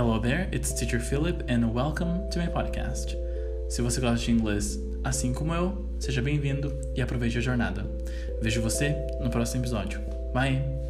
Hello there, it's Teacher Philip and welcome to my podcast. Se você gosta de inglês assim como eu, seja bem-vindo e aproveite a jornada. Vejo você no próximo episódio. Bye!